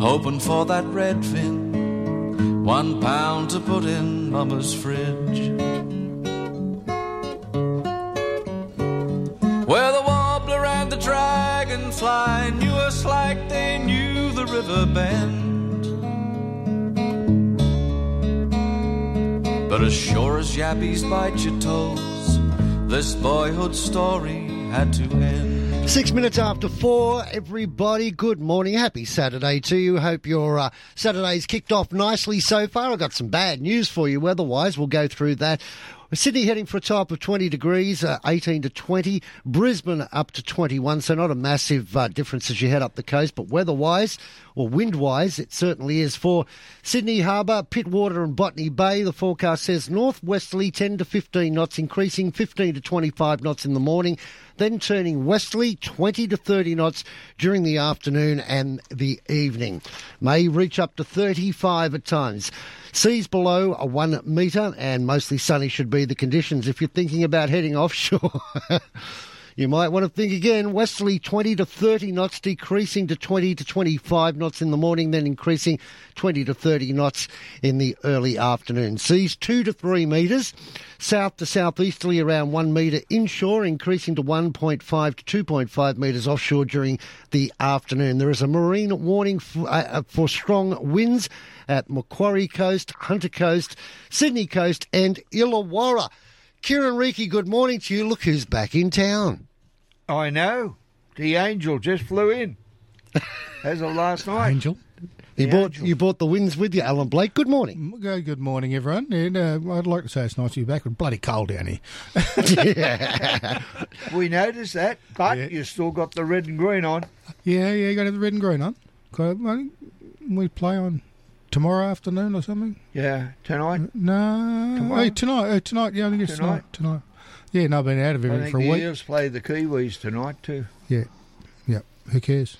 Hoping for that redfin, one pound to put in mama's fridge. Where the warbler and the dragonfly knew us like they knew the river bend. But as sure as yappies bite your toes, this boyhood story had to end. Six minutes after four, everybody, good morning. Happy Saturday to you. Hope your uh, Saturday's kicked off nicely so far. I've got some bad news for you weather-wise. We'll go through that. Sydney heading for a top of 20 degrees, uh, 18 to 20. Brisbane up to 21, so not a massive uh, difference as you head up the coast, but weather-wise, or wind-wise, it certainly is. For Sydney Harbour, Pittwater and Botany Bay, the forecast says northwesterly 10 to 15 knots, increasing 15 to 25 knots in the morning, then turning westerly 20 to 30 knots during the afternoon and the evening. May reach up to 35 at times. Seas below one metre and mostly sunny should be the conditions. If you're thinking about heading offshore, you might want to think again. Westerly 20 to 30 knots, decreasing to 20 to 25 knots in the morning, then increasing 20 to 30 knots in the early afternoon. Seas 2 to 3 metres. South to southeasterly around 1 metre inshore, increasing to 1.5 to 2.5 metres offshore during the afternoon. There is a marine warning for, uh, for strong winds at Macquarie Coast, Hunter Coast, Sydney Coast, and Illawarra. Keiren Reiki, good morning to you. Look who's back in town. I know. The angel just flew in as of last night. Angel. You The brought Angel. you brought the winds with you, Alan Blake. Good morning. Mm, Good good morning, everyone. And uh, I'd like to say it's nice to be back. It's bloody cold down here. We noticed that, but Yeah. you still got the red and green on. Yeah, yeah, you got the red and green on. Okay, well, We play on tomorrow afternoon or something. Yeah, tonight. No, Tomorrow? Hey, tonight. Uh, tonight, yeah, I think it's tonight. Tonight. Yeah, no, I've been out of I everything think for a the week. Eels play the Kiwis tonight too. Yeah, yeah. Who cares?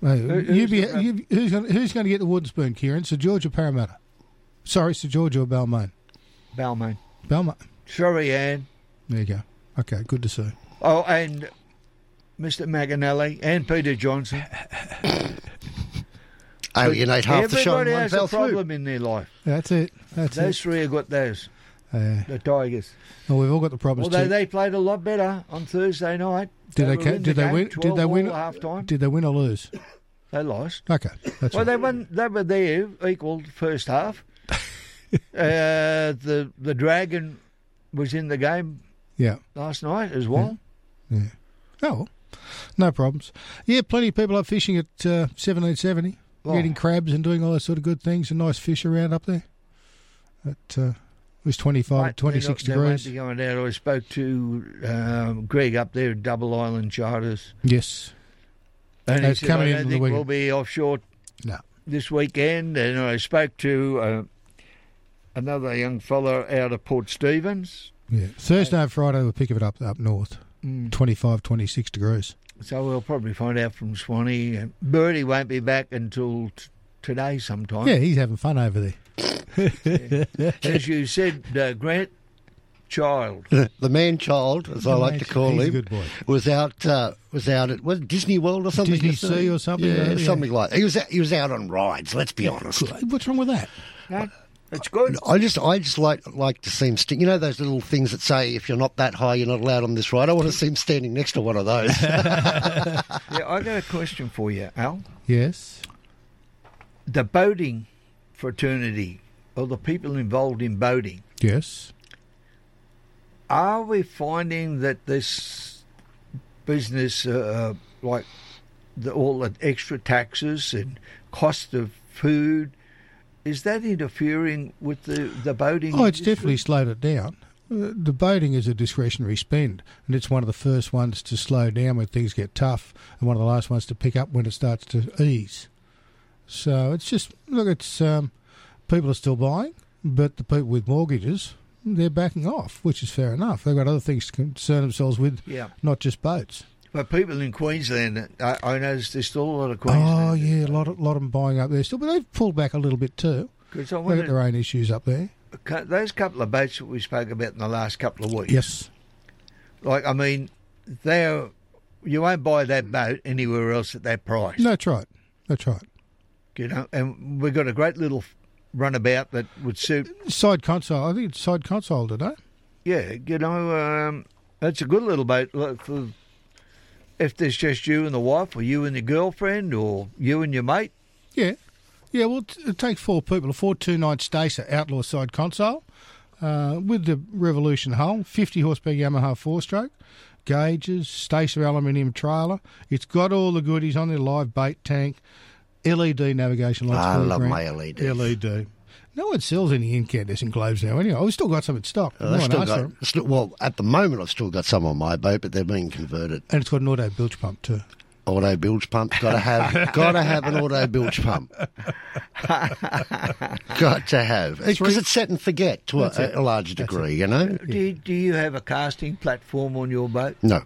Hey, Who- you who's be, the- you, who's going who's going to get the wooden spoon, Keiren? St George or Parramatta? Sorry, St George or Balmain? Balmain. Balmain. Sorry, Ann. There you go. Okay, good to see. Oh, and Mr. Maganelli and Peter Johnson. Alienate half the show in Everybody one has fell a swoop. problem in their life. That's it. That's Those it. three have got those. Uh, The Tigers. well, we've all got the problems Although too. they played a lot better on Thursday night. Did they were ca- did the they win- did they win- all Half time. Did they win or lose? They lost. Okay, that's Well, right. they won. They were there, equal first half. uh, the the Dragon was in the game Yeah. last night as well. Yeah. Oh, well. no problems. Yeah, plenty of people up fishing at uh, 1770, Oh. getting crabs and doing all those sort of good things, and nice fish around up there. It uh, was 25, Mate, 26 they're not- degrees. They won't be going out. I spoke to um, Greg up there at Double Island Charters, Yes. and he said, coming "I in don't the think weekend." we'll be offshore No. this weekend." And I spoke to uh, another young fella out of Port Stephens. Yeah. Thursday and Friday we'll pick it up up north. Mm. 25, 26 degrees. So we'll probably find out from Swanee. Birdie won't be back until t- today sometime. Yeah, he's having fun over there. As you said, uh, Grant Child. the man child, as I like to call He's a him, good boy. was out uh, was out at was it Disney World or something. Disney yesterday? Sea or something, Yeah, yeah. something like. He was out, he was out on rides. Let's be honest. What's wrong with that? No, it's good. I just I just like like to see him. St- you know those little things that say if you're not that high, you're not allowed on this ride. I want to see him standing next to one of those. Yeah, I got a question for you, Al. Yes. The boating fraternity, or the people involved in boating, Yes. are we finding that this business, uh, like the, all the extra taxes and cost of food, is that interfering with the, the boating? Oh, it's industry? definitely slowed it down. Uh, the boating is a discretionary spend, and it's one of the first ones to slow down when things get tough, and one of the last ones to pick up when it starts to ease. So it's just look, it's um, people are still buying, but the people with mortgages they're backing off, which is fair enough. They've got other things to concern themselves with, Yeah. not just boats. But people in Queensland, I, I noticed there's still a lot of Queensland. Oh yeah, a lot of lot of them buying up there still, but they've pulled back a little bit too. They've got their own issues up there. those couple of boats that we spoke about in the last couple of weeks. Yes, Like, I mean, they're you won't buy that boat anywhere else at that price. no, that's right. That's right. You know, and we've got a great little runabout that would suit. Side console. I think it's side console today. Yeah, you know, um, that's a good little boat for if there's just you and the wife, or you and your girlfriend, or you and your mate. Yeah, yeah. Well, it takes four people. A four two nine Stacer Outlaw side console uh, with the Revolution hull, fifty horsepower Yamaha four stroke, gauges, Stacer aluminium trailer. It's got all the goodies on there: live bait tank, LED navigation lights. I love green- my LEDs. LED. No one sells any incandescent globes now. Anyway, we've still got some in stock. Uh, No I've still asked for got, 'em. still, well, at the moment, I've still got some on my boat, but they're being converted. and it's got an auto bilge pump too. Auto bilge pump. Got to have. got to have an auto bilge pump. got to have because it's set and forget to a, a large degree. You know. Do you, do you have a casting platform on your boat? No,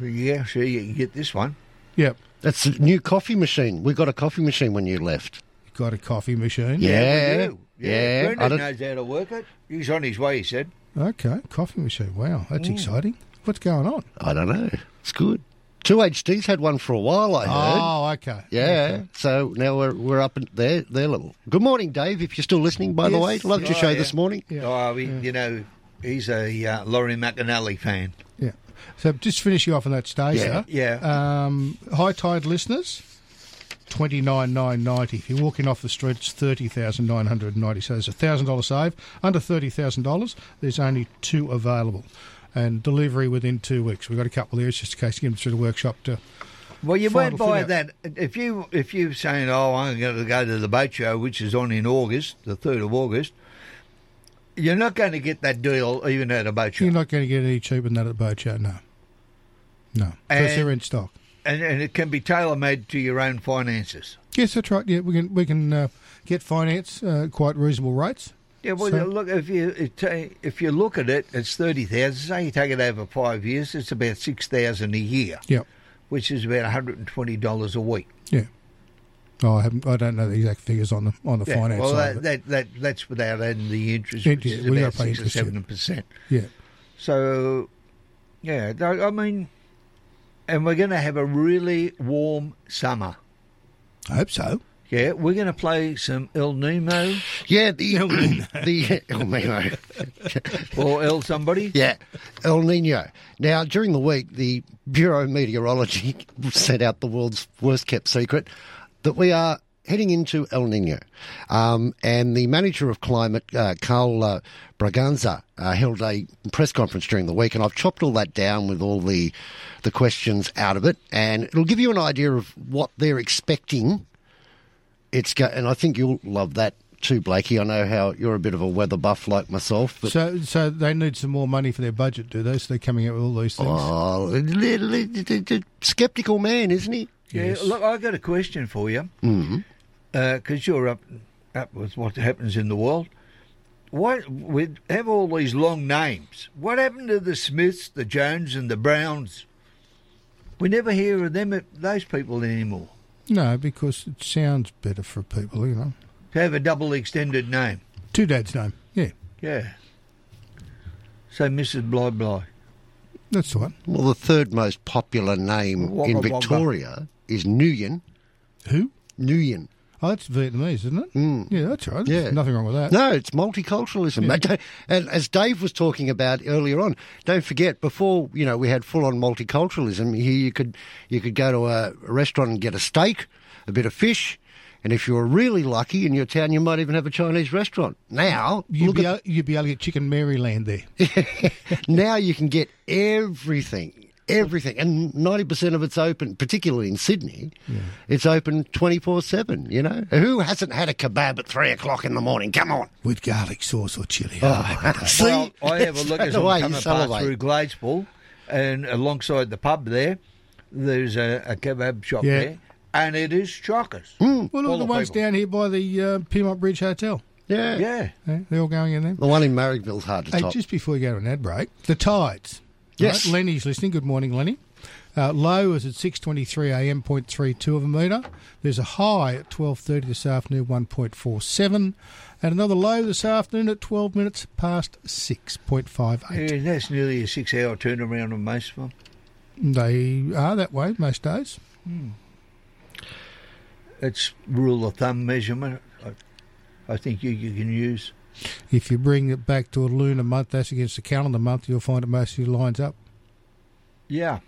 Yeah, sure. You can get this one. Yep, that's a new coffee machine. We got a coffee machine when you left. You got a coffee machine. Yeah, we do. yeah. I Brendan don't- knows how to work it. He's on his way. He said. Okay, coffee machine. Wow, that's Mm. exciting. What's going on? I don't know. It's good. Two HD's had one for a while. I heard. Oh, okay. Yeah, Okay. so now we're we're up at their their level. Good morning, Dave. If you're still listening, by the way, loved your Oh, show yeah. this morning. Yeah. Oh, he, you know, he's a uh, Laurie McAnally fan. Yeah. So just finish you off on that stage, Yeah. Um, high tide listeners, twenty nine nine ninety. If you're walking off the street, it's thirty thousand nine hundred ninety. So there's a thousand dollar save. Under thirty thousand dollars, there's only two available, and delivery within two weeks. We've got a couple there, just in case you get them through the workshop to. Well, you Final won't buy that if you if you're saying, "Oh, I'm going to go to the boat show," which is on in August, the third of August. You're not going to get that deal even at a boat show, You're not going to get any cheaper than that at the boat show. No. No. And- they're in stock. and, and it can be tailor made to your own finances. Yes, that's right. Yeah, we can we can uh, get finance uh, quite reasonable rates. Yeah, well, So- look if you if you look at it, it's thirty thousand. Say you take it over five years, it's about six thousand a year, Yep. which is about one hundred and twenty dollars a week. Yeah. Oh, I haven't. I don't know the exact figures on the on the Yeah, finance well, side. that, that that that's without adding the interest, which yeah, is we about six or seven percent. yeah. So, yeah, I mean, and we're going to have a really warm summer. I hope so. Yeah, we're going to play some El Nemo Yeah, the the El Nino. or El somebody. Yeah, El Nino. Now, during the week, the Bureau of Meteorology sent out the world's worst kept secret that we are heading into El Nino. Um, and the manager of climate, uh, Karl uh, Braganza, uh, held a press conference during the week, and I've chopped all that down with all the the questions out of it, and it'll give you an idea of what they're expecting. It's go- and I think you'll love that too, Blakey. I know how you're a bit of a weather buff like myself, but So, so they need some more money for their budget, do they? So they're coming out with all these things. Oh, skeptical man, isn't he? Yeah, look, I got a question for you Mm-hmm. because you're up up with what happens in the world. What we have all these long names. What happened to the Smiths, the Jones, and the Browns? We never hear of them, those people anymore. No, because it sounds better for people, you know. To have a double extended name. Two dads' name. Yeah, Yeah. So Mrs. Bly Bly. that's the one. Well, the third most popular name Wagga in wagga. Is Nguyen. Who? Nguyen. Oh, that's Vietnamese, isn't it? Mm. Yeah, that's right. Yeah. There's nothing wrong with that. No, it's multiculturalism. Yeah. And as Dave was talking about earlier on, don't forget before you know we had full on multiculturalism. Here you could you could go to a restaurant and get a steak, a bit of fish, and if you were really lucky in your town, you might even have a Chinese restaurant. Now, You'd be, at you'd be able to get chicken Maryland there. now you can get everything, everything, and ninety percent of it's open. Particularly in Sydney, it's open twenty four seven. You know, who hasn't had a kebab at three o'clock in the morning? Come on, With garlic sauce or chili. Oh, see, Well, I have a look as the way I'm you coming past through Gladesville, and alongside the pub there, there's a, a kebab shop Yeah. there, and it is chockers. Well, look All at the the ones people. down here by the uh, Pyrmont Bridge Hotel. Yeah. Yeah. Yeah, they're all going in there. The one in Marrickville's hard to Hey, top. just before we go to an ad break, the tides. Yes. Right, Lenny's listening. Good morning, Lenny. Uh, low is at 6.23 a.m., 0.32 of a metre. There's a high at 12.30 this afternoon, 1.47. And another low this afternoon at 12 minutes past 6.58. Yeah, that's nearly a six-hour turnaround on most of them. They are that way most days. It's rule of thumb measurement. I, I think you, you can use. If you bring it back to a lunar month, that's against a calendar month, you'll find it mostly lines up. Yeah.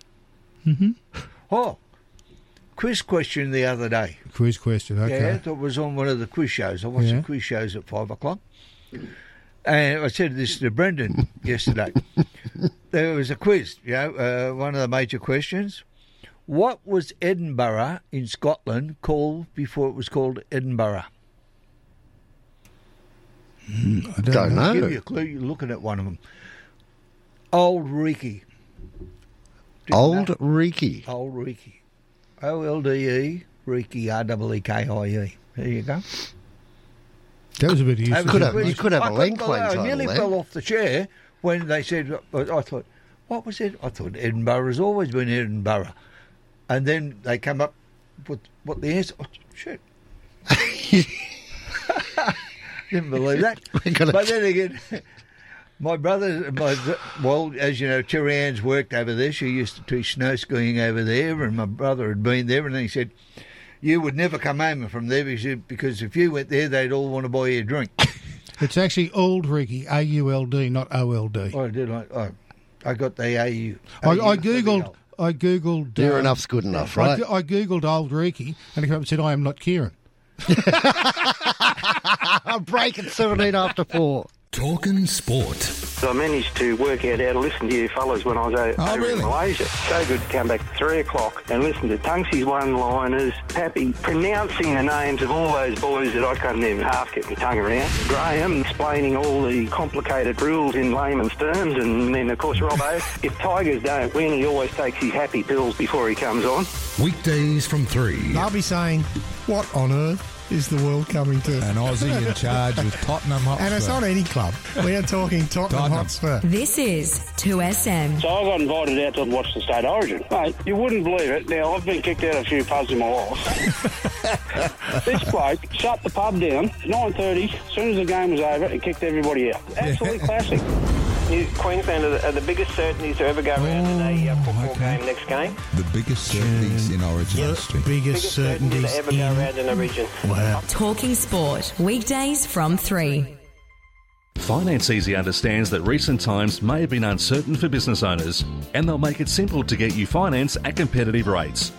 Mm-hmm. Oh, quiz question the other day. Quiz question, okay. Yeah, that was on one of the quiz shows. I watched Yeah. the quiz shows at five o'clock. And I said this to Brendan yesterday. There was a quiz, you know, uh, one of the major questions. What was Edinburgh in Scotland called before it was called Edinburgh? Mm, I Don't I'll give know. you a clue. You're looking at one of them. Old Reekie. Didn't Old know. Reekie. Old Reekie. O L D E, Reekie, R E E K I E. There you go. That was a bit That useless. Could have- you could have a I couldn't Lane I nearly there. fell off the chair when they said, I thought, what was it? I thought Edinburgh has always been Edinburgh. And then they come up with what the answer. Oh, shit. Didn't believe that. Gonna- But then again, my brother, my, well, as you know, Terry Ann's worked over there. She used to teach snow skiing over there, and my brother had been there, and he said, you would never come home from there because, because if you went there, they'd all want to buy you a drink. It's actually Old Ricky, A U L D, not O L D. Oh, did I? Oh, I got the AU. I, AU I for the googled. I googled. Near uh, enough's good enough, I, right? go- I googled Old Ricky, and it came up and said, "I am not Keiren." A break at 17 after 4. Talking sport. I managed to work out how to listen to you fellas when I was o- Oh, over really? in Malaysia. So good to come back at three o'clock and listen to Tungsy's one-liners, Pappy pronouncing the names of all those boys that I couldn't even half get my tongue around. Graham explaining all the complicated rules in layman's terms, and then of course Robbo. if Tigers don't win, he always takes his happy pills before he comes on. Weekdays from 3. I'll be saying, what on earth is the world coming to? An Aussie in charge of Tottenham Hotspur. And it's not any club. We are talking Tottenham Tottenham. Hotspur. This is 2SM. So I got invited out to watch the state origin. Mate, you wouldn't believe it. Now, I've been kicked out of a few pubs in my life. this bloke shut the pub down, 9.30, as soon as the game was over, and kicked everybody out. Absolutely classic. Queensland are the, are the biggest certainties to ever go around in a uh, football okay. game next game. the biggest certainties in Origin history. Biggest certainties to ever go in. around in a region. Wow. Talking sport. Weekdays from 3. Finance Easy understands that recent times may have been uncertain for business owners, and they'll make it simple to get you finance at competitive rates.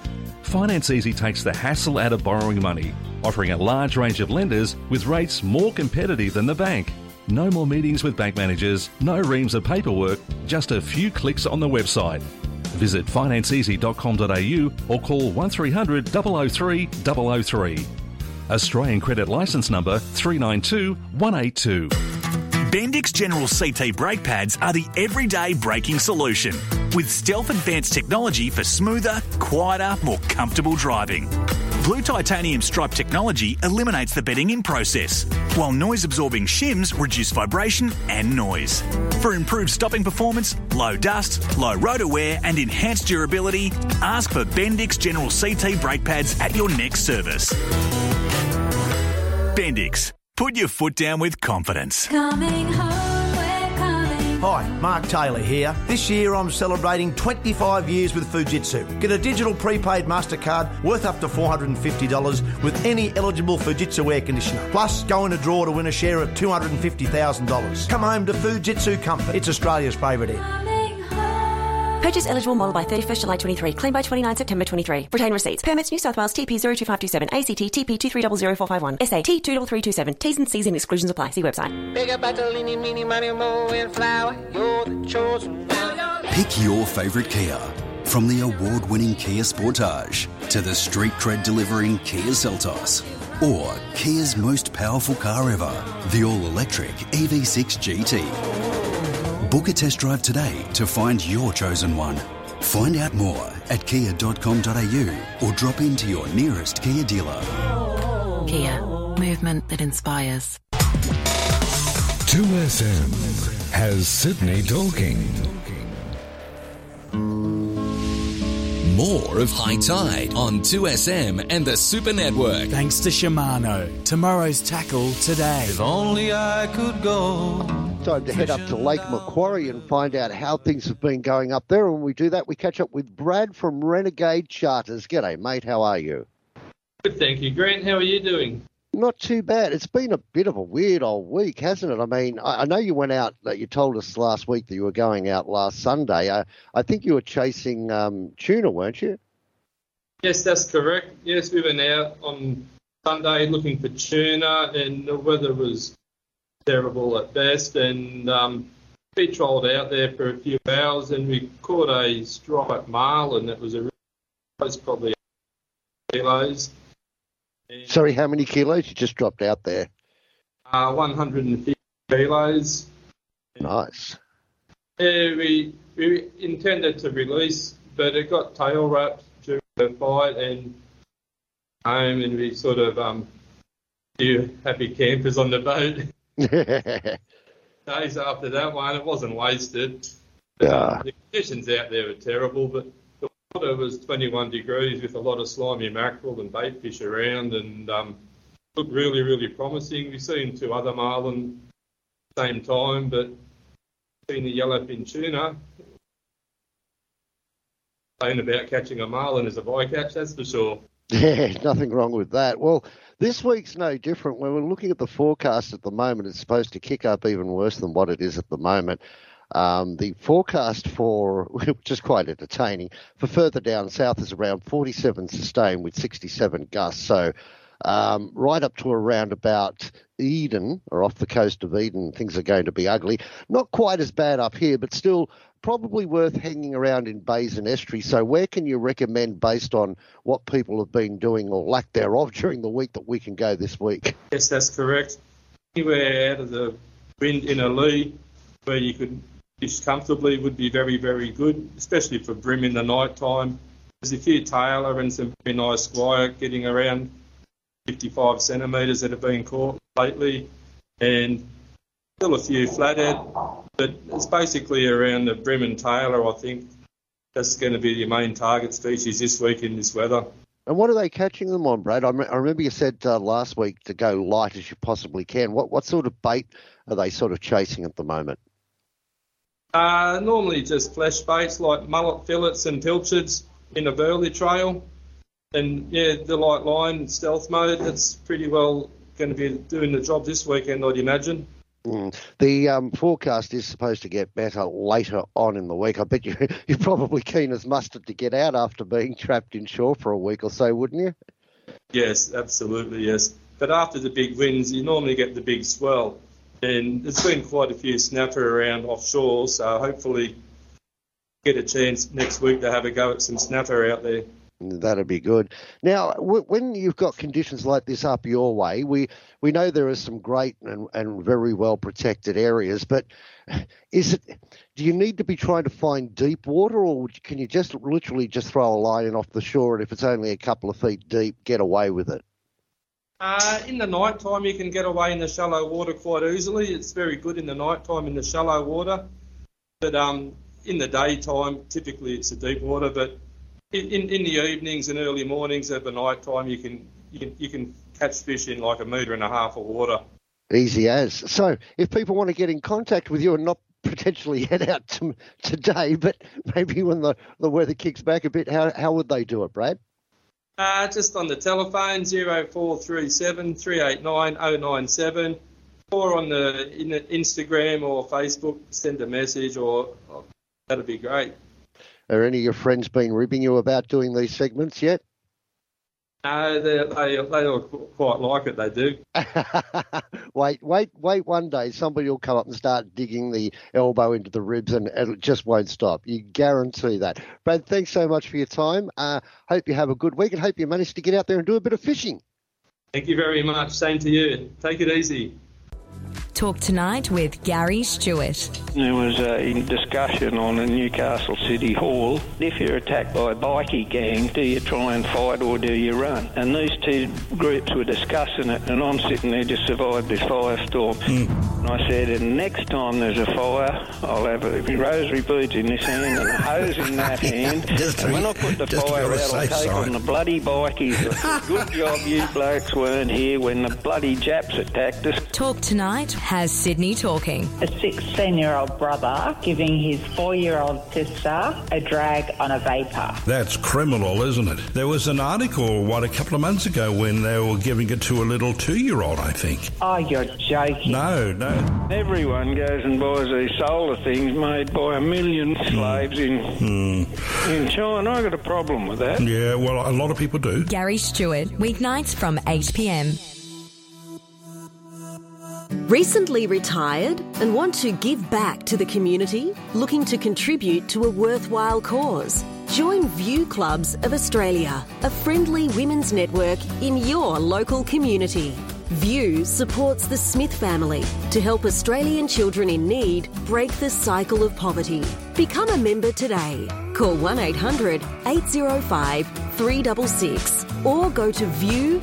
Finance Easy takes the hassle out of borrowing money, offering a large range of lenders with rates more competitive than the bank. No more meetings with bank managers, no reams of paperwork, just a few clicks on the website. Visit financeeasy.com.au or call 1300 003 003. Australian credit license number 392 182. Bendix General CT brake pads are the everyday braking solution with stealth advanced technology for smoother, quieter, more comfortable driving. Blue titanium stripe technology eliminates the bedding in process, while noise absorbing shims reduce vibration and noise. For improved stopping performance, low dust, low rotor wear, and enhanced durability, ask for Bendix General CT brake pads at your next service. Bendix. Put your foot down with confidence. Hi, Mark Taylor here. This year I'm celebrating 25 years with Fujitsu. Get a digital prepaid MasterCard worth up to $450 with any eligible Fujitsu air conditioner. Plus, go in a draw to win a share of $250,000. Come home to Fujitsu Comfort. It's Australia's favourite air. Purchase eligible model by 31st July 23. Claim by 29 September 23. Retain receipts. Permits New South Wales TP 02527. ACT TP 2300451. SA T 23327. T's and C's and exclusions apply. See website. Big up Bartolini, money, mo, and flower. You're the chosen one. Pick your favourite Kia. From the award winning Kia Sportage to the street cred delivering Kia Seltos. Or Kia's most powerful car ever, the all electric EV6 GT. Book a test drive today to find your chosen one. Find out more at kia.com.au or drop into your nearest Kia dealer. Kia, movement that inspires. 2SM has Sydney talking. More of Hi-Tide on 2SM and the Super Network. Thanks to Shimano. Tomorrow's tackle today. If only I could go. Time to head up to Lake Macquarie and find out how things have been going up there. And when we do that, we catch up with Brad from Renegade Charters. G'day, mate. How are you? Good, thank you. Grant, how are you doing? Not too bad. It's been a bit of a weird old week, hasn't it? I mean, I, I know you went out. That you told us last week that you were going out last Sunday. I, I think you were chasing um, tuna, weren't you? Yes, that's correct. Yes, we went out on Sunday looking for tuna, and the weather was terrible at best. And um, we trolled out there for a few hours, and we caught a striped marlin. It was a it was probably kilos. Sorry, how many kilos? You just dropped out there. Uh, 150 kilos. Nice. Yeah, we, we intended to release, but it got tail wrapped during the fight and home, and we sort of um, few happy campers on the boat. Days after that one, it wasn't wasted. Yeah. The conditions out there were terrible, but the water was 21 degrees with a lot of slimy mackerel and bait fish around, and um, looked really, really promising. We've seen two other marlin same time, but seen the yellowfin tuna. Saying about catching a marlin is a bycatch, that's for sure. Yeah, nothing wrong with that. Well, this week's no different. When we're looking at the forecast at the moment, it's supposed to kick up even worse than what it is at the moment. Um, the forecast for, which is quite entertaining, for further down south is around 47 sustained with 67 gusts. So um, right up to around about Eden or off the coast of Eden, things are going to be ugly. Not quite as bad up here, but still probably worth hanging around in bays and estuaries. So where can you recommend based on what people have been doing or lack thereof during the week that we can go this week? Yes, that's correct. Anywhere out of the wind in a lee where you could fish comfortably would be very, very good, especially for bream in the night time. There's a few tailor and some very nice squire getting around 55 centimetres that have been caught lately, and still a few flathead, but it's basically around the bream and tailor, I think. That's going to be your main target species this week in this weather. And what are they catching them on, Brad? I, I remember you said uh, last week to go light as you possibly can. What what sort of bait are they sort of chasing at the moment? Uh, normally just flesh baits like mullet fillets and pilchards in a burley trail. And yeah, the light line stealth mode, that's pretty well going to be doing the job this weekend, I'd imagine. Mm. The um, forecast is supposed to get better later on in the week. I bet you, you're probably keen as mustard to get out after being trapped inshore for a week or so, wouldn't you? Yes, absolutely, yes. But after the big winds, you normally get the big swell. And there's been quite a few snapper around offshore, so hopefully get a chance next week to have a go at some snapper out there. That'd be good. Now, w- when you've got conditions like this up your way, we, we know there are some great and, and very well protected areas, but is it? Do you need to be trying to find deep water, or can you just literally just throw a line in off the shore, and if it's only a couple of feet deep, get away with it? Uh, in the night time, you can get away in the shallow water quite easily. It's very good in the night time in the shallow water, but um, in the daytime, typically it's the deep water. But in, in, in the evenings and early mornings at the night time, you can, you can you can catch fish in like a metre and a half of water. Easy as. So, if people want to get in contact with you and not potentially head out to, today, but maybe when the, the weather kicks back a bit, how, how would they do it, Brad? Uh, just on the telephone, 0437 389 097, or on the in the Instagram or Facebook, send a message, or, or that'd be great. Are any of your friends been ribbing you about doing these segments yet? No, they, they, they all quite like it, they do. wait, wait, wait one day somebody will come up and start digging the elbow into the ribs and it just won't stop. You guarantee that. Brad, thanks so much for your time. Uh, hope you have a good week and hope you manage to get out there and do a bit of fishing. Thank you very much. Same to you. Take it easy. Talk tonight with Gary Stewart. There was a discussion on in Newcastle City Hall. If you're attacked by a bikie gang, do you try and fight or do you run? And these two groups were discussing it, and I'm sitting there just survived this firestorm. And I said, and next time there's a fire, I'll have a rosary beads in this hand and a hose in that hand. Just and when I to- put the fire out, I'll take on the bloody bikies. Good job you blokes weren't here when the bloody Japs attacked us. Talk tonight has Sydney talking. A 16 year old brother giving his four year old sister a drag on a vapor. That's criminal, isn't it? There was an article, what, a couple of months ago when they were giving it to a little two year old, I think. Oh, you're joking. No, no. Everyone goes and buys these solar things made by a million slaves in Hmm. in China. I've got a problem with that. Yeah, well, a lot of people do. Gary Stewart, weeknights from 8 pm. Recently retired and want to give back to the community? Looking to contribute to a worthwhile cause? Join View Clubs of Australia, a friendly women's network in your local community. View supports the Smith family to help Australian children in need break the cycle of poverty. Become a member today. Call 1 800 805 366 or go to view.org.au.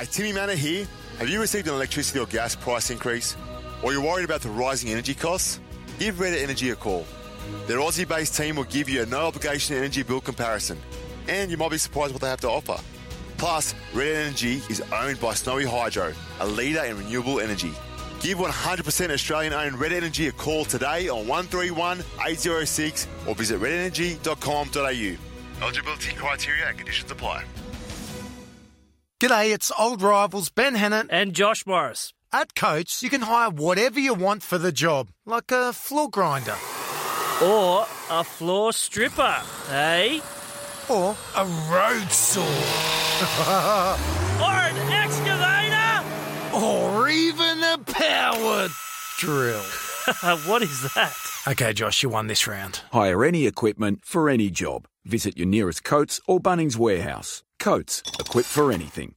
Hi, Timmy Manor here. Have you received an electricity or gas price increase? Or you're worried about the rising energy costs? Give Red Energy a call. Their Aussie based team will give you a no obligation energy bill comparison, and you might be surprised what they have to offer. Plus, Red Energy is owned by Snowy Hydro, a leader in renewable energy. Give 100% Australian owned Red Energy a call today on 131 806 or visit redenergy.com.au. Eligibility criteria and conditions apply. G'day, it's old rivals Ben Hannant and Josh Morris. At Coates, you can hire whatever you want for the job, like a floor grinder. Or a floor stripper, eh? Or a road saw. or an excavator? or even a power drill. what is that? Okay, Josh, you won this round. Hire any equipment for any job. Visit your nearest Coates or Bunnings warehouse. Coates, equipped for anything.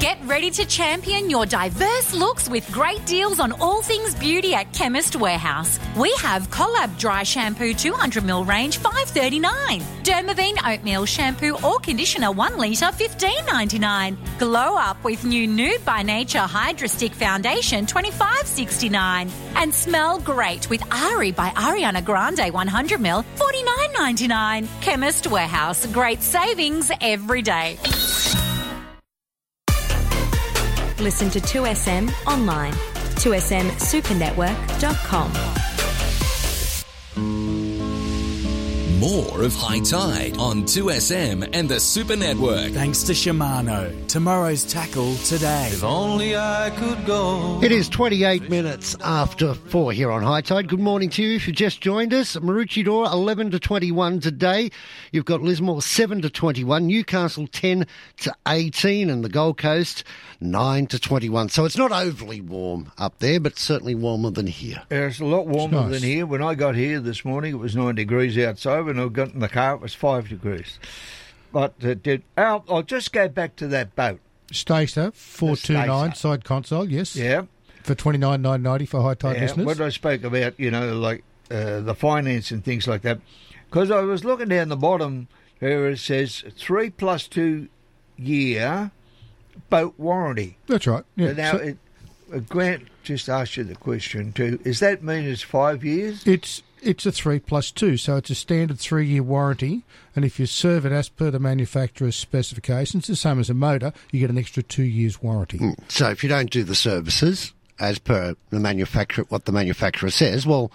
Get ready to champion your diverse looks with great deals on all things beauty at Chemist Warehouse. We have Colab Dry Shampoo 200ml range $5.39. Dermaveen Oatmeal Shampoo or Conditioner 1 litre $15.99. Glow Up with new Nude by Nature Hydra Stick Foundation $25.69. And Smell Great with Ari by Ariana Grande 100ml $49.99. Chemist Warehouse. Great savings every day. Listen to 2SM online. 2smsupernetwork.com. More of Hi-Tide on 2SM and the Super Network. Thanks to Shimano. Tomorrow's tackle today. If only I could go. It is 28 minutes after 4 here on Hi-Tide. Good morning to you if you just joined us. Maroochydore 11 to 21 today. You've got Lismore 7 to 21, Newcastle 10 to 18, and the Gold Coast 9 to 21. So it's not overly warm up there, but certainly warmer than here. Yeah, It's a lot warmer nice. than here. When I got here this morning, it was nine degrees outside. When I got in the car, it was five degrees. But uh, did Al, I'll just go back to that boat. Stacer, 429 Stacer. side console, yes. Yeah. For twenty nine nine ninety for high tide Yeah, listeners. What I spoke about, you know, like uh, the finance and things like that, because I was looking down the bottom where it says three plus two year boat warranty. That's right. Yeah. now, So- it, uh, Grant just asked you the question too. Does that mean it's five years? It's it's a three plus two, so it's a standard three year warranty. And if you serve it as per the manufacturer's specifications, the same as a motor, you get an extra two years warranty. So if you don't do the services as per the manufacturer, what the manufacturer says, well,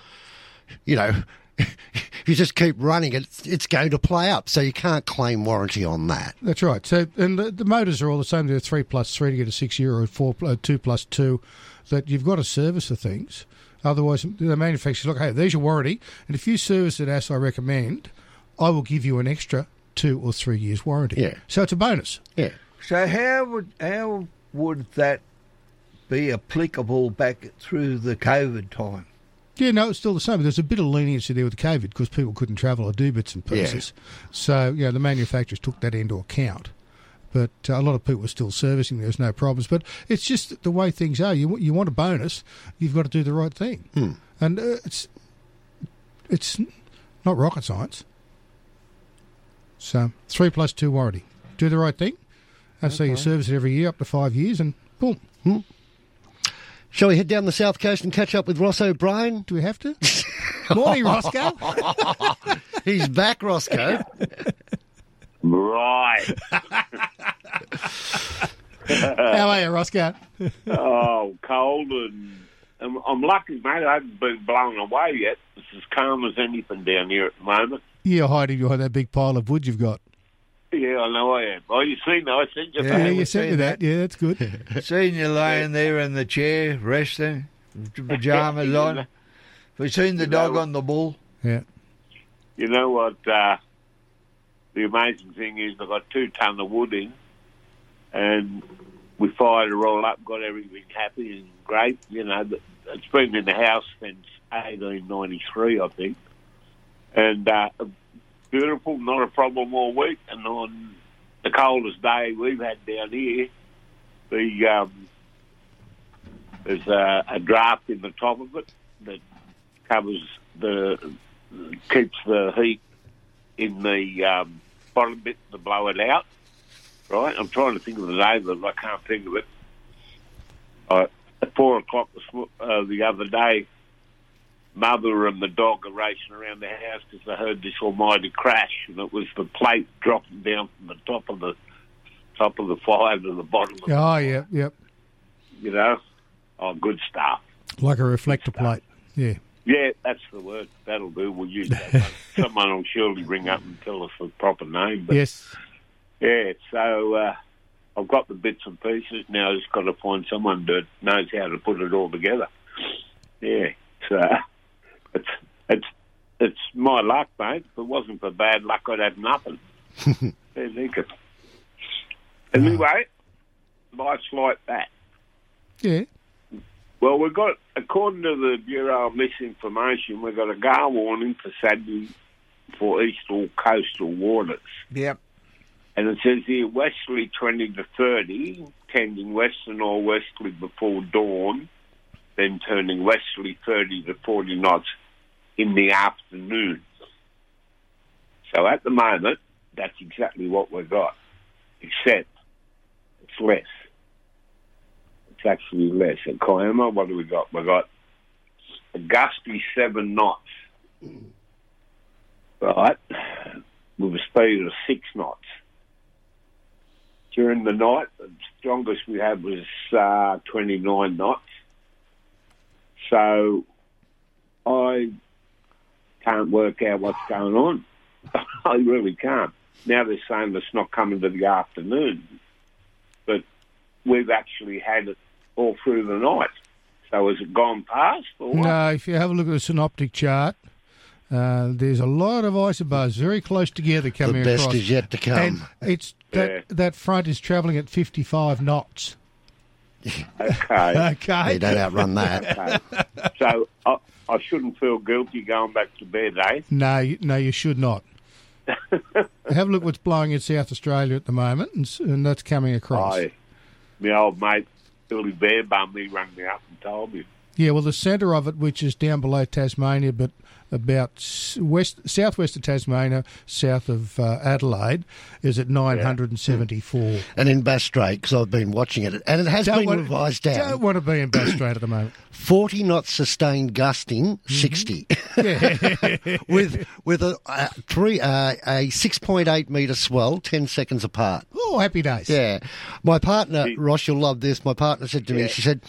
you know, if you just keep running it, it's going to play up. So you can't claim warranty on that. That's right. So and the, the motors are all the same. They're three plus three to get a six year, or four uh, two plus two. That you've got to service the things. Otherwise, the manufacturers look, hey, there's your warranty, and if you service it as I recommend, I will give you an extra two or three years warranty. Yeah. So it's a bonus. Yeah. So how would how would that be applicable back through the COVID time? Yeah, no, it's still the same. There's a bit of leniency there with COVID because people couldn't travel or do bits and pieces. Yeah. pieces. So, you know, the manufacturers took that into account. But uh, a lot of people were still servicing. There's no problems, but it's just the way things are. You you want a bonus, you've got to do the right thing, Hmm. and uh, it's it's not rocket science. So three plus two warranty. Do the right thing. And so you service it every year up to five years, and boom. Shall we head down the south coast and catch up with Ross O'Brien? Do we have to? Morning, Roscoe. He's back, Roscoe. Right. How are you, Roscoe? oh, cold and, and I'm lucky, mate. I haven't been blown away yet. It's as calm as anything down here at the moment. You're hiding behind that big pile of wood you've got. Yeah, I know I am. Oh, you seen that? I sent you Yeah, that. you sent me that. Yeah, that's good. Seen you laying there in the chair, resting, with your pajamas on. Have you seen the You dog know- on the bull? Yeah. You know what? Uh, the amazing thing is, I got two ton of wood in, and we fired it all up, got everything happy and great. You know, it's been in the house since 1893, I think, and uh, beautiful, not a problem all week. And on the coldest day we've had down here, the um, there's a, a draft in the top of it that covers the keeps the heat in the um, bottom bit to blow it out. Right, I'm trying to think of the name it. I can't think of it. Uh, at four o'clock this, uh, the other day, mother and the dog are racing around the house because they heard this almighty crash, and it was the plate dropping down from the top of the top of the fire to the bottom. Of Oh, yeah, yep. You know, oh, good stuff. Like a reflector plate. Yeah. Yeah, that's the word. That'll do. We'll use that. Someone will surely ring up and tell us the proper name. But Yes. Yeah, so uh, I've got the bits and pieces. Now I've just got to find someone that knows how to put it all together. Yeah, so it's it's it's my luck, mate. If it wasn't for bad luck, I'd have nothing. yeah, think it. Anyway, life's like that. Yeah. Well, we've got, according to the Bureau of Misinformation, we've got a gale warning for Saturday for eastern coastal waters. Yep. And it says here westerly 20 to 30, tending western or westerly before dawn, then turning westerly 30 to 40 knots in the afternoon. So at the moment, that's exactly what we've got, except it's less. Actually less. At Kiama, what do we got? We've got a gusty 7 knots, right, with a speed of 6 knots during the night. The strongest we had was uh, 29 knots. So I can't work out what's going on. I really can't. Now they're saying it's not coming to the afternoon, but we've actually had all through the night. So has it gone past or what? No, if you have a look at the synoptic chart, uh, there's a lot of isobars very close together coming across. The best across. is yet to come. And it's that Yeah. that front is travelling at 55 knots. Okay. Okay. You don't outrun that. Okay. So I, I shouldn't feel guilty going back to bed, eh? No, you- no, you should not. have a look what's blowing in South Australia at the moment, and, and that's coming across. I, my old mate Billy Bear Bum, he rang me up and told me. Yeah, well, the centre of it, which is down below Tasmania, but about west, southwest of Tasmania, south of uh, Adelaide, is at 974. And in Bass Strait, because I've been watching it, and it has Don't been want- revised down. Don't want to be in Bass Strait at the moment. 40 knots sustained gusting, 60. with with a, a three uh, a 6.8 metre swell, 10 seconds apart. Oh, happy days. Yeah. My partner, Ross, you'll love this. My partner said to me, she said,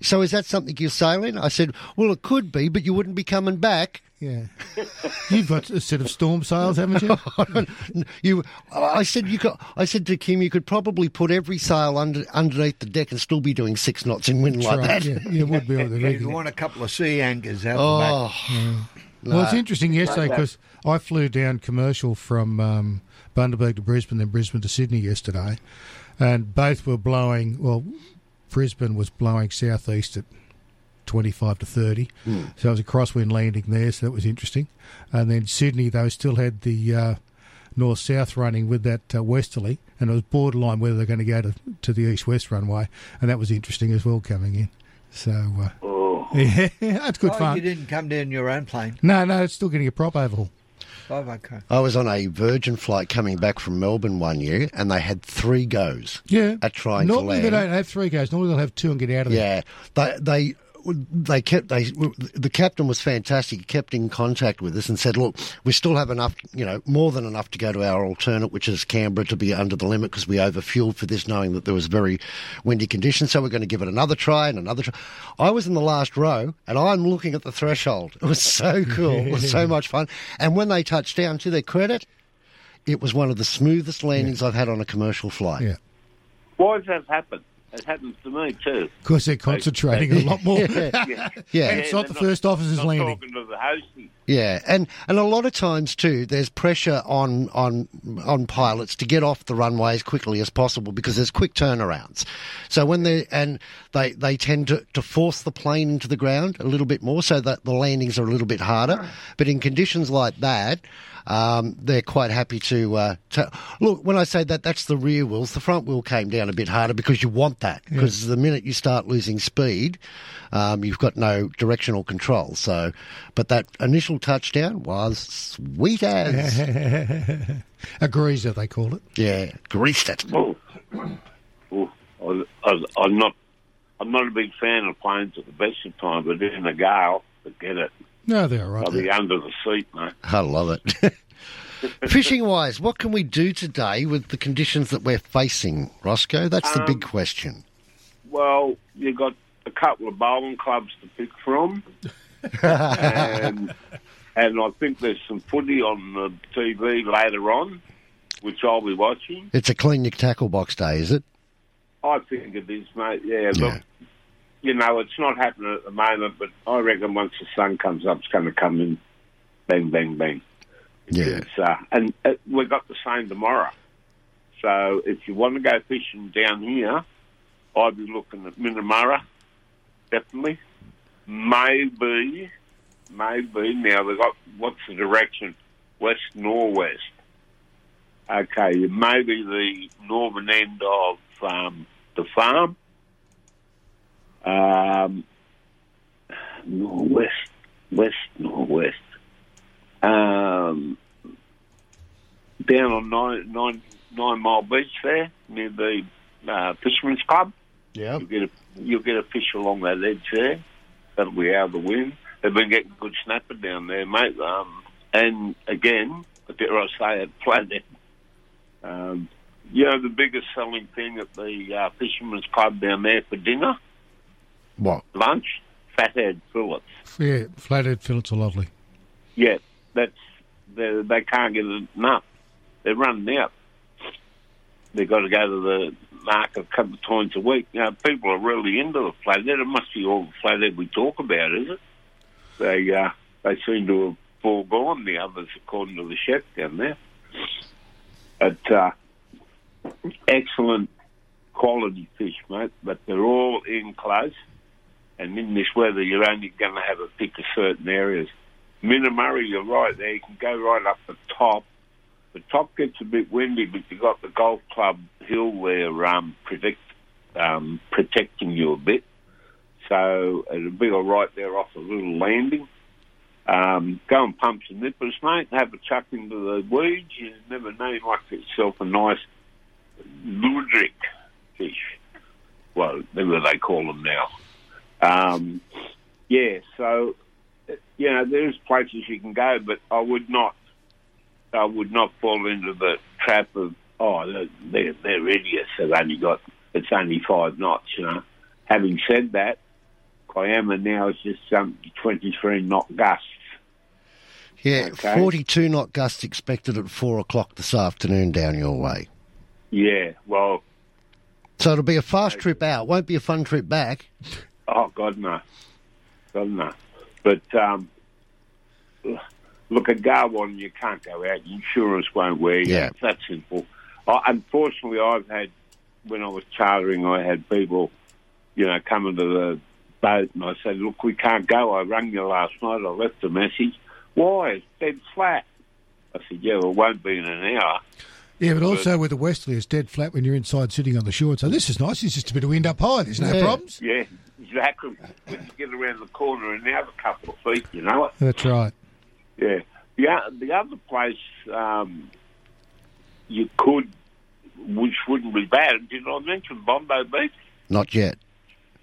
So is that something you're sailing? I said, Well, it could be, but you wouldn't be coming back. Yeah. You've got a set of storm sails, haven't you? you, I said you could. I said to Kim, you could probably put every sail under, underneath the deck and still be doing six knots in wind like right, that. yeah, yeah, it would be on the You'd want a couple of sea anchors out Oh, the Well, it's interesting yesterday because I flew down commercial from um, Bundaberg to Brisbane, then Brisbane to Sydney yesterday, and both were blowing. Well, Brisbane was blowing southeast at twenty-five to thirty, Hmm. so it was a crosswind landing there, so that was interesting. And then Sydney, they still had the uh, north south running with that uh, westerly, and it was borderline whether they're going to go to, to the east west runway, and that was interesting as well coming in. So, uh, yeah, that's good oh, fun. You didn't come down your own plane. No, no, it's still getting a prop overhaul. Oh, okay. I was on a Virgin flight coming back from Melbourne one year, and they had three goes. Yeah, at trying Normally to they don't have three goes. Normally they'll have two and get out of there. Yeah, they they they kept they the captain was fantastic. He kept in contact with us and said, "Look, we still have enough, you know, more than enough to go to our alternate, which is Canberra, to be under the limit because we overfueled for this, knowing that there was very windy conditions. So we're going to give it another try and another try." I was in the last row, and I'm looking at the threshold. It was so cool. it was so much fun. And when they touched down, to their credit, it was one of the smoothest landings I've had on a commercial flight. Yeah. Why does that happen? It happens to me too. Because they're concentrating a lot more. Yeah. Yeah. And it's not they're the first officer's not landing. Talking to the hostie. Yeah, and, and a lot of times too, there's pressure on on on pilots to get off the runway as quickly as possible because there's quick turnarounds. So when they and they they tend to, to force the plane into the ground a little bit more, so that the landings are a little bit harder. But in conditions like that. Um, they're quite happy to, uh, to look. When I say that, that's the rear wheels. The front wheel came down a bit harder because you want that. Because the minute you start losing speed, um, you've got no directional control. So, but that initial touchdown was sweet as. a greaser, they call it. yeah, greased it. Oh, oh, I, I, I'm not. I'm not a big fan of planes at the best of time, but in a gale, forget it. No, they're all right. I'll be under the seat, mate. I love it. Fishing wise, what can we do today with the conditions that we're facing, Roscoe? That's the big Um, question. Well, you've got a couple of bowling clubs to pick from, and, and I think there's some footy on the TV later on, which I'll be watching. It's a clean your tackle box day, is it? I think it is, mate. Yeah, look, you know, it's not happening at the moment, but I reckon once the sun comes up, it's going to come in, bang, bang, bang. Yeah. Uh, and uh, we've got the same tomorrow. So if you want to go fishing down here, I'd be looking at Minnamurra, definitely. Maybe, maybe. Now they've got what's the direction? West northwest. Okay, maybe the northern end of um, the farm. Um, northwest, west, northwest. Um, down on nine, nine, nine Mile Beach there near the uh, Fisherman's Club. Yeah, you'll get a you'll get a fish along that edge there. That'll be out of the wind. They've been getting good snapper down there, mate. Um, and again, I dare I say it, flathead. Um, you know the biggest selling thing at the uh, Fisherman's Club down there for dinner, What? lunch, fathead fillets. Yeah, flathead fillets are lovely. Yeah, that's they, they can't get enough. They're running out. They've got to go to the market a couple of times a week. You know, people are really into the flathead. It must be all the flathead we talk about, is it? They uh, they seem to have foregone the others, according to the chef down there. But uh, excellent quality fish, mate. But they're all in close, and in this weather, you're only going to have a pick of certain areas. Minnamurra, you're right there. You can go right up the top. The top gets a bit windy, but you've got the golf club hill there um, protect, um, protecting you a bit. So it'll be all right there off a little landing. Um, go and pump some nippers, mate. Have a chuck into the weeds. You never know, you might get yourself a nice luderick fish. Well, whatever they call them now. Um, yeah, so you know, there's places you can go, but I would not, I would not fall into the trap of, oh, they're, they're, they're idiots. They've only got, it's only five knots, you know. Having said that, Kiama now is just to 23 knot gusts. Yeah, Okay. 42 knot gusts expected at 4 o'clock this afternoon down your way. Yeah, well, So it'll be a fast trip out, won't be a fun trip back. Oh God, no, God no. But um, look, at Garwan, you can't go out. Insurance won't wear you. Yeah. It's that simple. I, unfortunately, I've had when I was chartering, I had people, you know, coming to the boat, and I said, "Look, we can't go." I rang you last night. I left a message. Why? It's dead flat. I said, yeah, well, it won't be in an hour. Yeah, but also with the westerly, it's dead flat when you're inside sitting on the shore. So this is nice. It's just a bit of wind up high. There's no Yeah. problems. Yeah, exactly. When you get around the corner and now a couple of feet, you know it. That's right. Yeah. The, the other place um, you could, which wouldn't be bad, did I mention Bombo Beach? Not yet.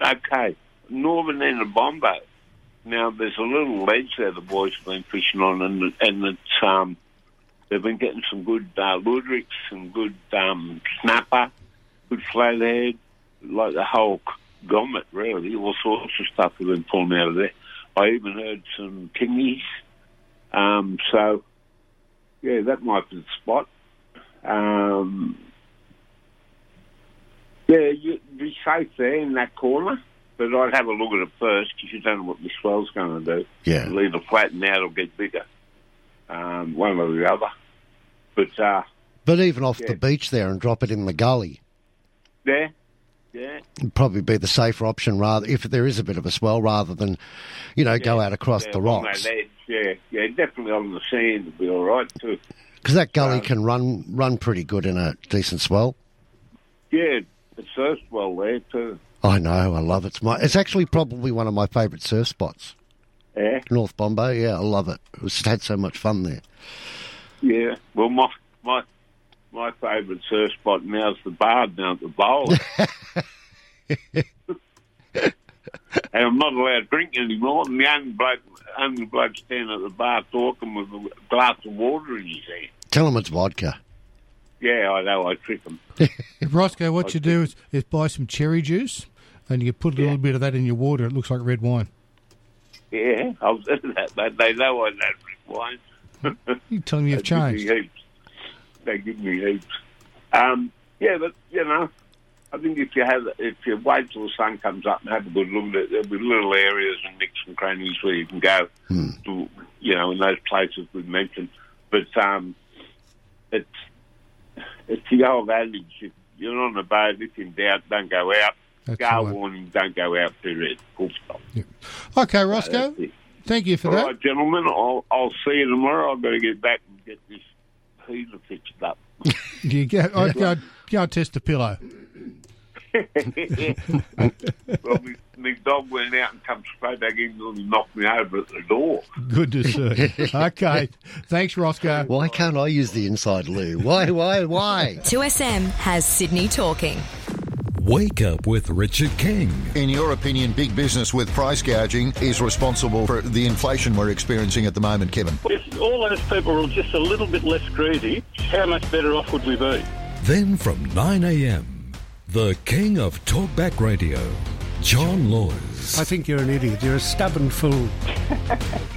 Okay. Northern end of Bombo. Now, there's a little ledge there the boys have been fishing on, and, and it's, um, they've been getting some good uh, ludericks, some good um, snapper, good flathead, like the whole gamut, really. All sorts of stuff have been pulling out of there. I even heard some kingies. Um, so, yeah, that might be the spot. Um, yeah, you'd be safe there in that corner, but I'd have a look at it first because you don't know what the swell's going to do. Yeah. Leave It'll either flatten out or get bigger, um, one or the other. But uh, But even off Yeah. the beach there and drop it in the gully there, yeah, would probably be the safer option rather if there is a bit of a swell rather than, you know, go out across yeah, the rocks. edge, yeah, yeah, definitely on the sand would be all right too. Because that gully Um, can run run pretty good in a decent swell. Yeah, the surf's well there too. I know, I love it. It's my it's actually probably one of my favourite surf spots. Yeah, North Bombo, yeah, I love it. We've had so much fun there. yeah. Well, my my my favourite surf spot now is the bar down at the bowl. and I'm not allowed to drink anymore. And the only bloke, only bloke standing at the bar talking with a glass of water in his hand. Tell them it's vodka. Yeah, I know. I trick him. Roscoe, what you do is, is buy some cherry juice and you put a little bit of that in your water. It looks like red wine. Yeah, I'll do that. They, they know I don't drink wine. You tell them you've They give me changed. They give me heaps. Um, yeah, but you know, I think if you have, if you wait till the sun comes up and have a good look at it, there'll be little areas and nicks and crannies where you can go to, you know, in those places we've mentioned. But um, it's it's the old adage: if you're on a boat, if in doubt, don't go out. That's right. warning, don't go out. Period. Full stop. Okay, Roscoe. it. Thank you for All that. right, gentlemen. I'll I'll see you tomorrow. I've got to get back and get this heater fixed up. You go, I, go, go and test the pillow. well, my, my dog went out and come straight back in and knocked me over at the door. Good to see. okay. Thanks, Roscoe. Why can't I use the inside loo? Why, why, why? 2SM has Sydney talking. Wake up with Richard King. In your opinion, big business with price gouging is responsible for the inflation we're experiencing at the moment, Kevin? If all those people were just a little bit less greedy, how much better off would we be? Then from 9 a.m., the king of talkback radio, John Laws. I think you're an idiot. You're a stubborn fool.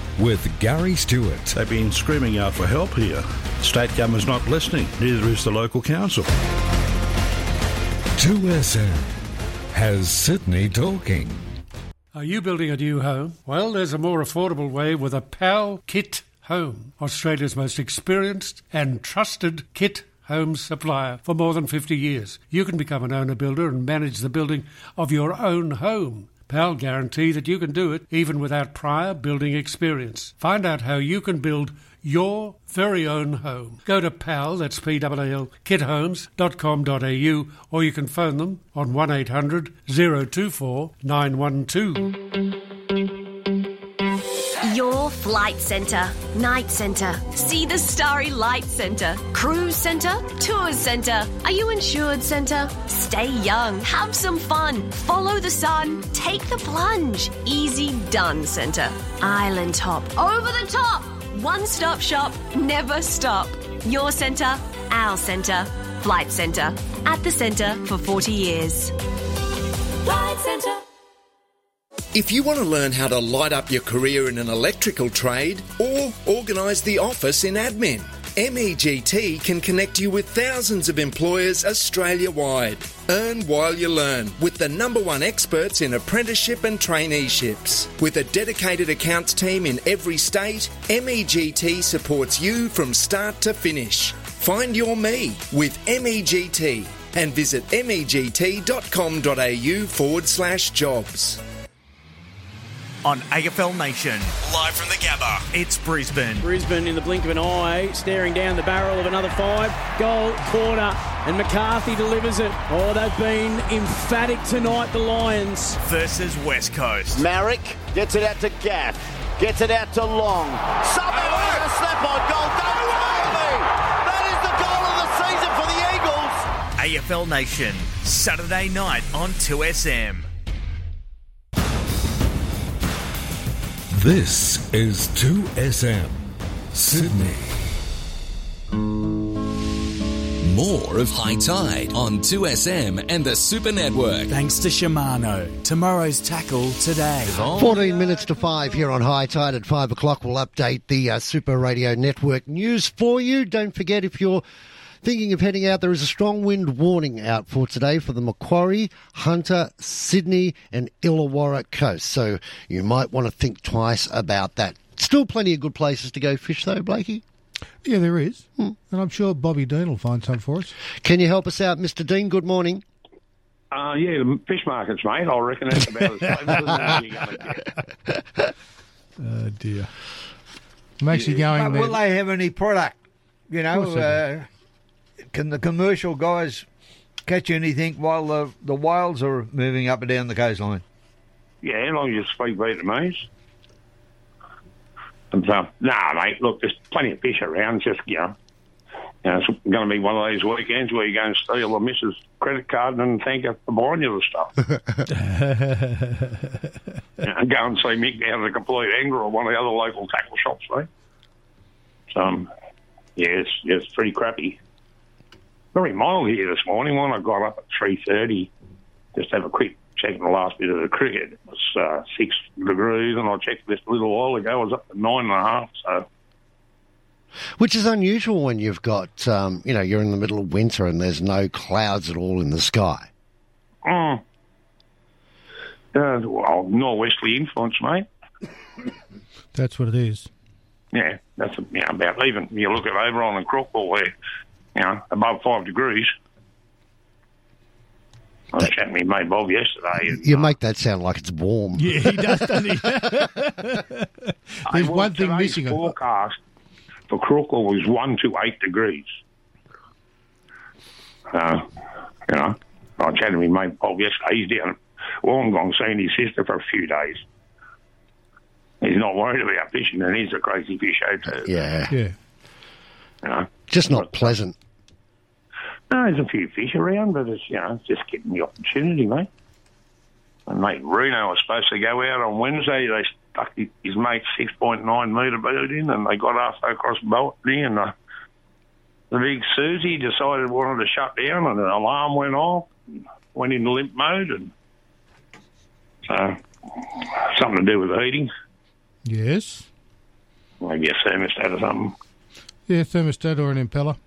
with Gary Stewart. They've been screaming out for help here. State government's not listening, neither is the local council. 2SM has Sydney talking. Are you building a new home? Well, there's a more affordable way with a PAL Kit Home, Australia's most experienced and trusted kit home supplier for more than 50 years. You can become an owner builder and manage the building of your own home. PAL guarantee that you can do it even without prior building experience. Find out how you can build your very own home. Go to PAL, that's P-A-L, kithomes.com.au or you can phone them on 1800 024 912. Flight centre, night centre, see the starry light centre, cruise centre, tours centre. Are you insured centre? Stay young, have some fun, follow the sun, take the plunge. Easy done centre. Island top, over the top. One stop shop, never stop. Your centre, our centre. Flight Centre. At the centre for 40 years. Flight Centre. If you want to learn how to light up your career in an electrical trade or organise the office in admin, MEGT can connect you with thousands of employers Australia wide. Earn while you learn with the number one experts in apprenticeship and traineeships. With a dedicated accounts team in every state, MEGT supports you from start to finish. Find your me with MEGT and visit megt.com.au forward slash jobs. On AFL Nation. Live from the Gabba, it's Brisbane. Brisbane in the blink of an eye, staring down the barrel of another five. Goal, corner, and McCarthy delivers it. Oh, they've been emphatic tonight, the Lions. Versus West Coast. Marrick gets it out to Gaff. Gets it out to Long. Somehow a slap on goal. Don't worry. That is the goal of the season for the Eagles. AFL Nation, Saturday night on 2SM. This is 2SM Sydney. More of Hi-Tide on 2SM and the Super Network. Thanks to Shimano. Tomorrow's tackle today. 14 minutes to 5 here on Hi-Tide at 5 o'clock. We'll update the uh, Super Radio Network news for you. Don't forget if you're thinking of heading out, there is a strong wind warning out for today for the Macquarie, Hunter, Sydney, and Illawarra coast. So you might want to think twice about that. Still plenty of good places to go fish, though, Blakey. Yeah, there is. And I'm sure Bobby Dean will find some for us. Can you help us out, Mr. Dean? Good morning. Uh, yeah, the fish markets, mate. I reckon that's about as famous as you're going to get. Oh, dear. I'm actually going But there. will they have any product? You know, uh, can the commercial guys catch anything while the, the whales are moving up and down the coastline? Yeah, as long as you speak Vietnamese. And so, nah, mate, look, there's plenty of fish around. Just, you know, you know it's going to be one of those weekends where you go and steal the missus' credit card and thank her for buying you the stuff. and go and see Mick down at the Complete Angler or one of the other local tackle shops, mate. So, um, yeah, it's, it's pretty crappy. Very mild here this morning. When I got up at 3.30, just to have a quick check on the last bit of the cricket, it was uh, six degrees, and I checked this a little while ago, it was up to nine and a half, so... Which is unusual when you've got, um, you know, you're in the middle of winter and there's no clouds at all in the sky. Mm. Uh, well, norwesterly influence, mate. That's what it is. Yeah, that's you know, about even. You look at Oberon and Crookwell there, you know, above five degrees. I was chatting with mate Bob yesterday. And, You make that sound like it's warm. Yeah, he does, doesn't he? There's well, one thing today's missing. forecast for Crookwell was one to eight degrees. Uh, you know, I was chatting with mate Bob yesterday. He's down at Wollongong seeing his sister for a few days. He's not worried about fishing, and he's a crazy fisher too. Yeah. Yeah. You know. Just not pleasant. No, there's a few fish around, but it's you know it's just getting the opportunity, mate. And mate Reno was supposed to go out on Wednesday. They stuck his his mate's six point nine metre boat in, and they got halfway across Botany, and the, the big Susie decided wanted to shut down, and an alarm went off, went into limp mode, and so something to do with the heating, Yes. maybe a thermostat or something. Yeah, thermostat or an impeller.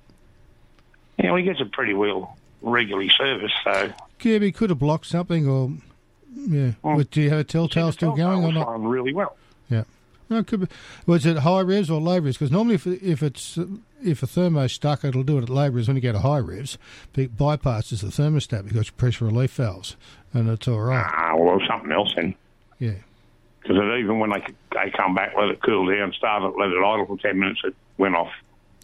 Yeah, well, he gets it pretty well regularly serviced, so Yeah, but he could have blocked something or. Yeah. But do you have a telltale still going or not? really well. Yeah. No, it could be. Was it high revs or low revs? Because normally, if if it's if a thermo's stuck, it'll do it at low revs. When you go to high revs, it bypasses the thermostat because pressure relief valves, and it's all right. Ah, well, something else then. Yeah. Because even when they they come back, let it cool down, start it, let it idle for ten minutes, it went off.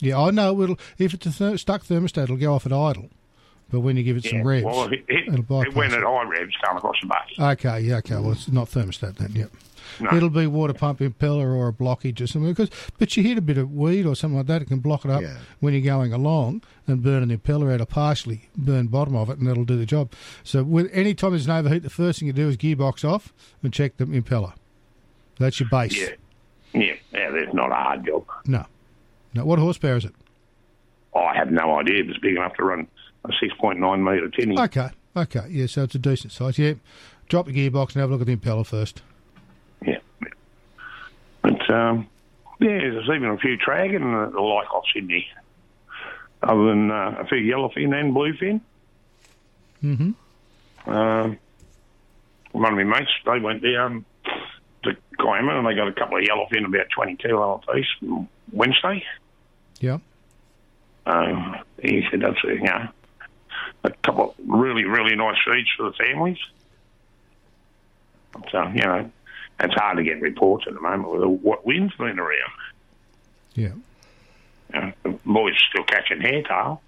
Yeah, I know. It'll, if it's a ther- stuck thermostat, it'll go off at idle. But when you give it some revs, well, it, it, it'll it went at high revs going across the bay. Okay, yeah, okay. Well, it's not thermostat then. Yep. No. It'll be water pump impeller or a blockage or something. Because, but you hit a bit of weed or something like that, it can block it up when you're going along and burn an impeller out or partially burn bottom of it, and that'll do the job. So, with any time there's an overheat, the first thing you do is gearbox off and check the impeller. That's your base. Yeah, yeah, yeah. There's not a hard job. No, no. What horsepower is it? I have no idea. It was big enough to run a six point nine metre tinny. Okay, okay. Yeah, so it's a decent size. Yeah. Drop the gearbox and have a look at the impeller first. Yeah. But um, yeah, there's even a few dragon and the like off Sydney, other than uh, a few yellowfin and bluefin. Mm-hmm. Um, one of my mates, they went down Kiama and they got a couple of yellowfin, about 20 kilo a piece, Wednesday. Yeah. Um, he said that's you know a couple of really really nice feeds for the families. So you know it's hard to get reports at the moment with what wind's been around. Yeah. You know, the boys still catching hairtail.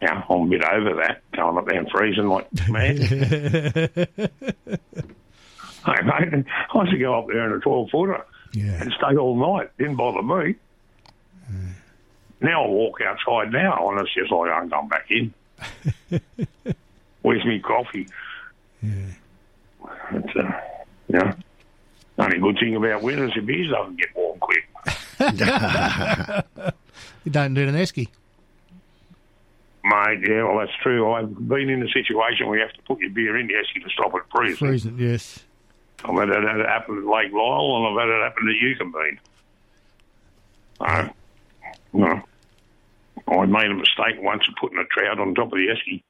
Yeah, I'm a bit over that, going up there and freezing like mad. hey, mate, I used to go up there in a 12 footer yeah. and stay all night. Didn't bother me. Now I walk outside now and it's just like I'm going back in. Where's me coffee? It's, uh, know, only good thing about winter is the beers doesn't get warm quick. you don't do an esky. Mate, yeah, well, that's true. I've been in a situation where you have to put your beer in the esky to stop it freezing. Freezing, yes. I've had it happen at Lake Lyell and I've had it happen at Eucumbene. Uh, no. I made a mistake once of putting a trout on top of the esky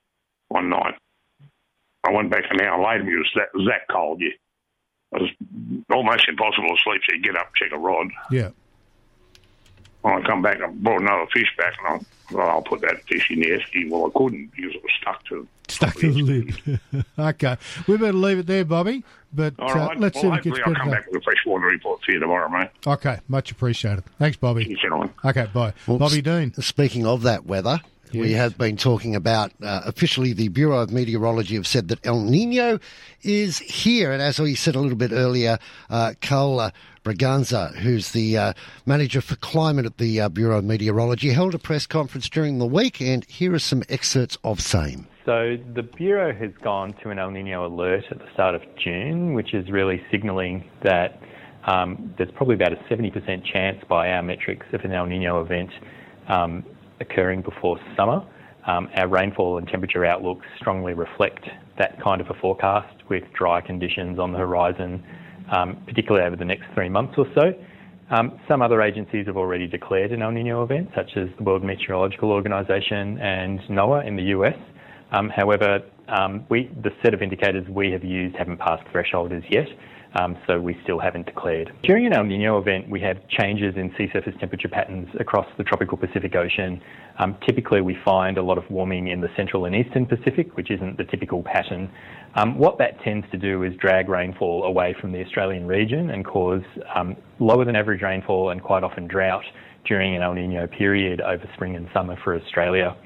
one night. I went back an hour later, it was that, that cold, yeah. It was almost impossible to sleep, so you get up, check a rod. Yeah. When I come back, I brought another fish back, and I I'll put that fish in the esky. Well, I couldn't because it was stuck to Stuck to the lid. okay. We better leave it there, Bobby. But All uh, let's well, see if it hopefully gets I'll better. come back with a freshwater report for you tomorrow, mate. Okay, much appreciated. Thanks, Bobby. You gentlemen. Okay, bye. Well, Bobby s- Dean. Speaking of that weather, we have been talking about uh, officially the Bureau of Meteorology have said that El Nino is here. And as we said a little bit earlier, uh, Karl Braganza, who's the uh, manager for climate at the uh, Bureau of Meteorology, held a press conference during the week. And here are some excerpts of same. So the Bureau has gone to an El Nino alert at the start of June, which is really signalling that um, there's probably about a 70% chance by our metrics of an El Nino event um, occurring before summer. Um, our rainfall and temperature outlooks strongly reflect that kind of a forecast with dry conditions on the horizon, um, particularly over the next three months or so. Um, some other agencies have already declared an El Nino event, such as the World Meteorological Organization and NOAA in the US. Um, however, um, the set of indicators we have used haven't passed threshold as yet, um, so we still haven't declared. During an El Nino event, we have changes in sea surface temperature patterns across the tropical Pacific Ocean. Typically, we find a lot of warming in the central and eastern Pacific, which isn't the typical pattern. What that tends to do is drag rainfall away from the Australian region and cause lower than average rainfall and quite often drought during an El Nino period over spring and summer for Australia.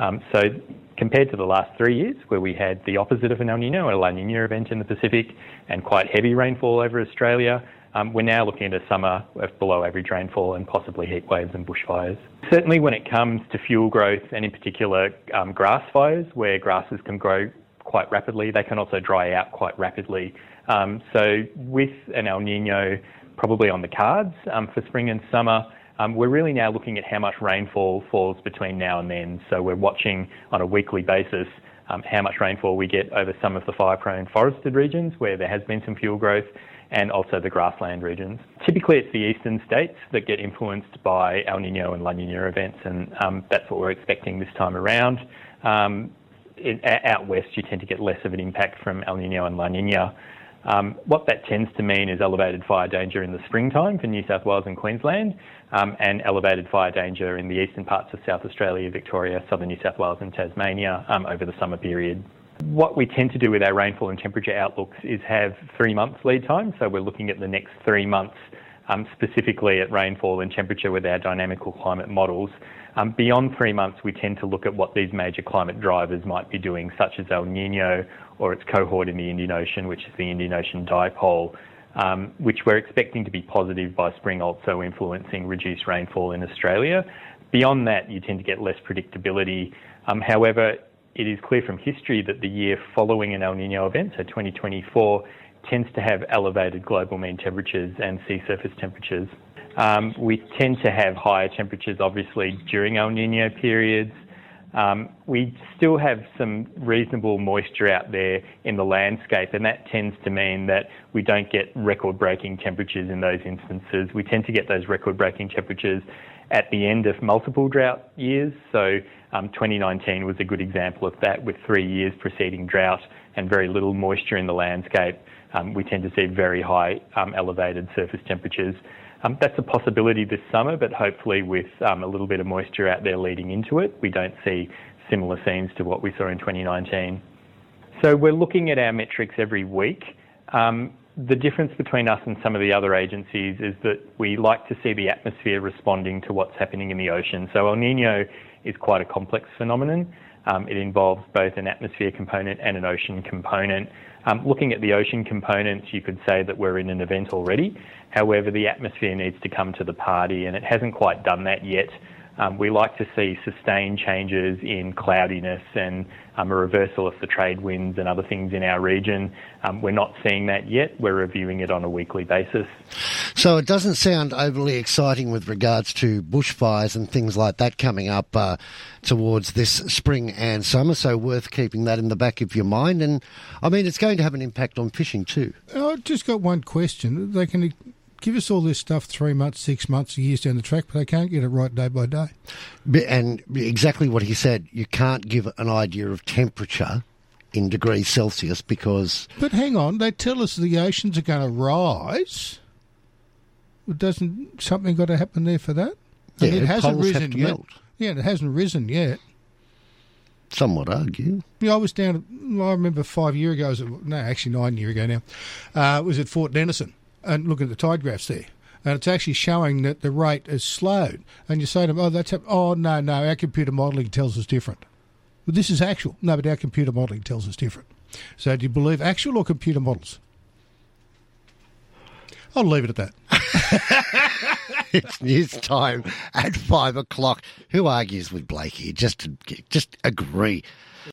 Um, so compared to the last three years, where we had the opposite of an El Nino, a La Nina event in the Pacific, and quite heavy rainfall over Australia, um, we're now looking at a summer of below average rainfall and possibly heat waves and bushfires. Certainly when it comes to fuel growth and in particular um, grass fires, where grasses can grow quite rapidly, they can also dry out quite rapidly. Um, so with an El Nino probably on the cards um, for spring and summer, um, we're really now looking at how much rainfall falls between now and then. So we're watching on a weekly basis um, how much rainfall we get over some of the fire-prone forested regions where there has been some fuel growth and also the grassland regions. Typically it's the eastern states that get influenced by El Nino and La Nina events and um, that's what we're expecting this time around. Um, in, out west you tend to get less of an impact from El Nino and La Nina. Um, what that tends to mean is elevated fire danger in the springtime for New South Wales and Queensland, um, and elevated fire danger in the eastern parts of South Australia, Victoria, southern New South Wales, and Tasmania um, over the summer period. What we tend to do with our rainfall and temperature outlooks is have three months lead time, so we're looking at the next three months um, specifically at rainfall and temperature with our dynamical climate models. Um, beyond three months, we tend to look at what these major climate drivers might be doing, such as El Nino or its cohort in the Indian Ocean, which is the Indian Ocean dipole, um, which we're expecting to be positive by spring, also influencing reduced rainfall in Australia. Beyond that, you tend to get less predictability. Um, however, it is clear from history that the year following an El Nino event, so 2024, tends to have elevated global mean temperatures and sea surface temperatures. Um, we tend to have higher temperatures, obviously, during El Nino periods. um, we still have some reasonable moisture out there in the landscape, and that tends to mean that we don't get record breaking temperatures in those instances. We tend to get those record breaking temperatures at the end of multiple drought years. So um, 2019 was a good example of that with three years preceding drought and very little moisture in the landscape. Um, we tend to see very high um, elevated surface temperatures. Um, that's a possibility this summer, but hopefully with a little bit of moisture out there leading into it, we don't see similar scenes to what we saw in 2019. So we're looking at our metrics every week. The difference between us and some of the other agencies is that we like to see the atmosphere responding to what's happening in the ocean. So El Nino is quite a complex phenomenon. It involves both an atmosphere component and an ocean component. Um, looking at the ocean components, you could say that we're in an event already. However, the atmosphere needs to come to the party, and it hasn't quite done that yet. Um, we like to see sustained changes in cloudiness and um, a reversal of the trade winds and other things in our region. Um, we're not seeing that yet. We're reviewing it on a weekly basis. So it doesn't sound overly exciting with regards to bushfires and things like that coming up uh, towards this spring and summer. So worth keeping that in the back of your mind. And I mean, it's going to have an impact on fishing too. I've just got one question. They can give us all this stuff three months, six months, years down the track, but they can't get it right day by day. And exactly what he said, you can't give an idea of temperature in degrees Celsius because. But hang on, they tell us the oceans are going to rise. Doesn't something got to happen there for that? Yeah, it hasn't poles risen have to yet. melt. Yeah, it hasn't risen yet. Some would argue. Yeah, I was down. I remember five year ago. Was it, no, actually nine year ago now. Uh, was at Fort Denison and looking at the tide graphs there, and it's actually showing that the rate has slowed. And you say to them, "Oh, that's oh no, no, our computer modelling tells us different." But this is actual. No, but our computer modelling tells us different. So, do you believe actual or computer models? I'll leave it at that. it's news time at five o'clock. Who argues with Blake here? Just, just agree.